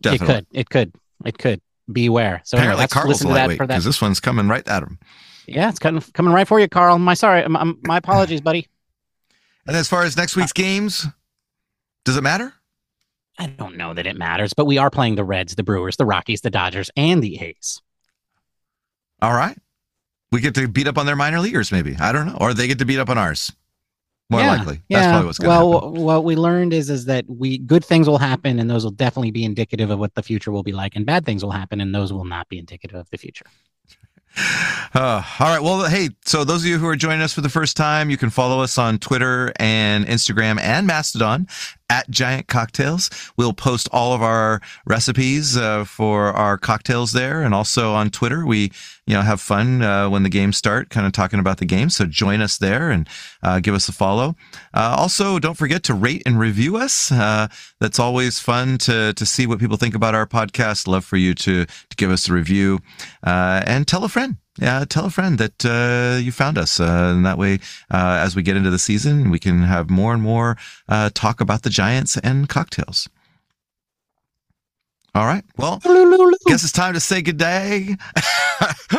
Definitely. It could. It could. It could. Beware. So anyway, Apparently, let's Carl's listen a to that lightweight for that. because this one's coming right at him. Yeah, it's coming coming right for you, Carl. My sorry, um, my apologies, buddy. And as far as next week's games, does it matter? I don't know that it matters, but we are playing the Reds, the Brewers, the Rockies, the Dodgers, and the A's. All right. We get to beat up on their minor leaguers, maybe. I don't know. Or they get to beat up on ours. More Yeah, likely. That's probably what's going to well, happen. w- what we learned is is that we good things will happen, and those will definitely be indicative of what the future will be like, and bad things will happen, and those will not be indicative of the future. Uh, all right. Well, hey, so those of you who are joining us for the first time, you can follow us on Twitter and Instagram and Mastodon at Giant Cocktails. We'll post all of our recipes uh, for our cocktails there, and also on Twitter, we you know have fun uh, when the games start, kind of talking about the game. So join us there and uh, give us a follow. Uh, also, don't forget to rate and review us. Uh, that's always fun to to see what people think about our podcast. Love for you to to give us a review uh, and tell a friend. Yeah, tell a friend that uh, you found us, uh, and that way, uh, as we get into the season, we can have more and more uh, talk about the Giants and cocktails. All right. Well, guess it's time to say good day.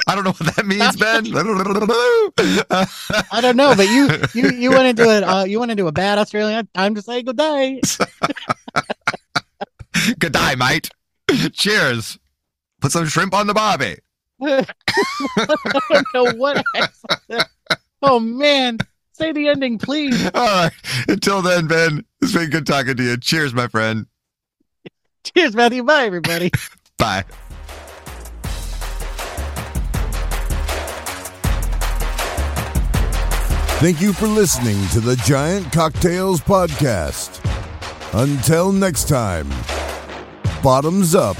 I don't know what that means, Ben. I don't know, but you you you went into it. Uh, you went into a bad Australian time to say good day. Good day, mate. Cheers. Put some shrimp on the barbie. I don't know what. I- oh man, say the ending, please. All right. Until then, Ben, it's been good talking to you. Cheers, my friend. Cheers, Matthew. Bye, everybody. Bye. Thank you for listening to the Giant Cocktails Podcast. Until next time, bottoms up.